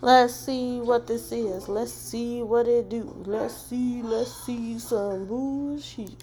Let's see what this is. Let's see what it do. Let's see, let's see some bullshit.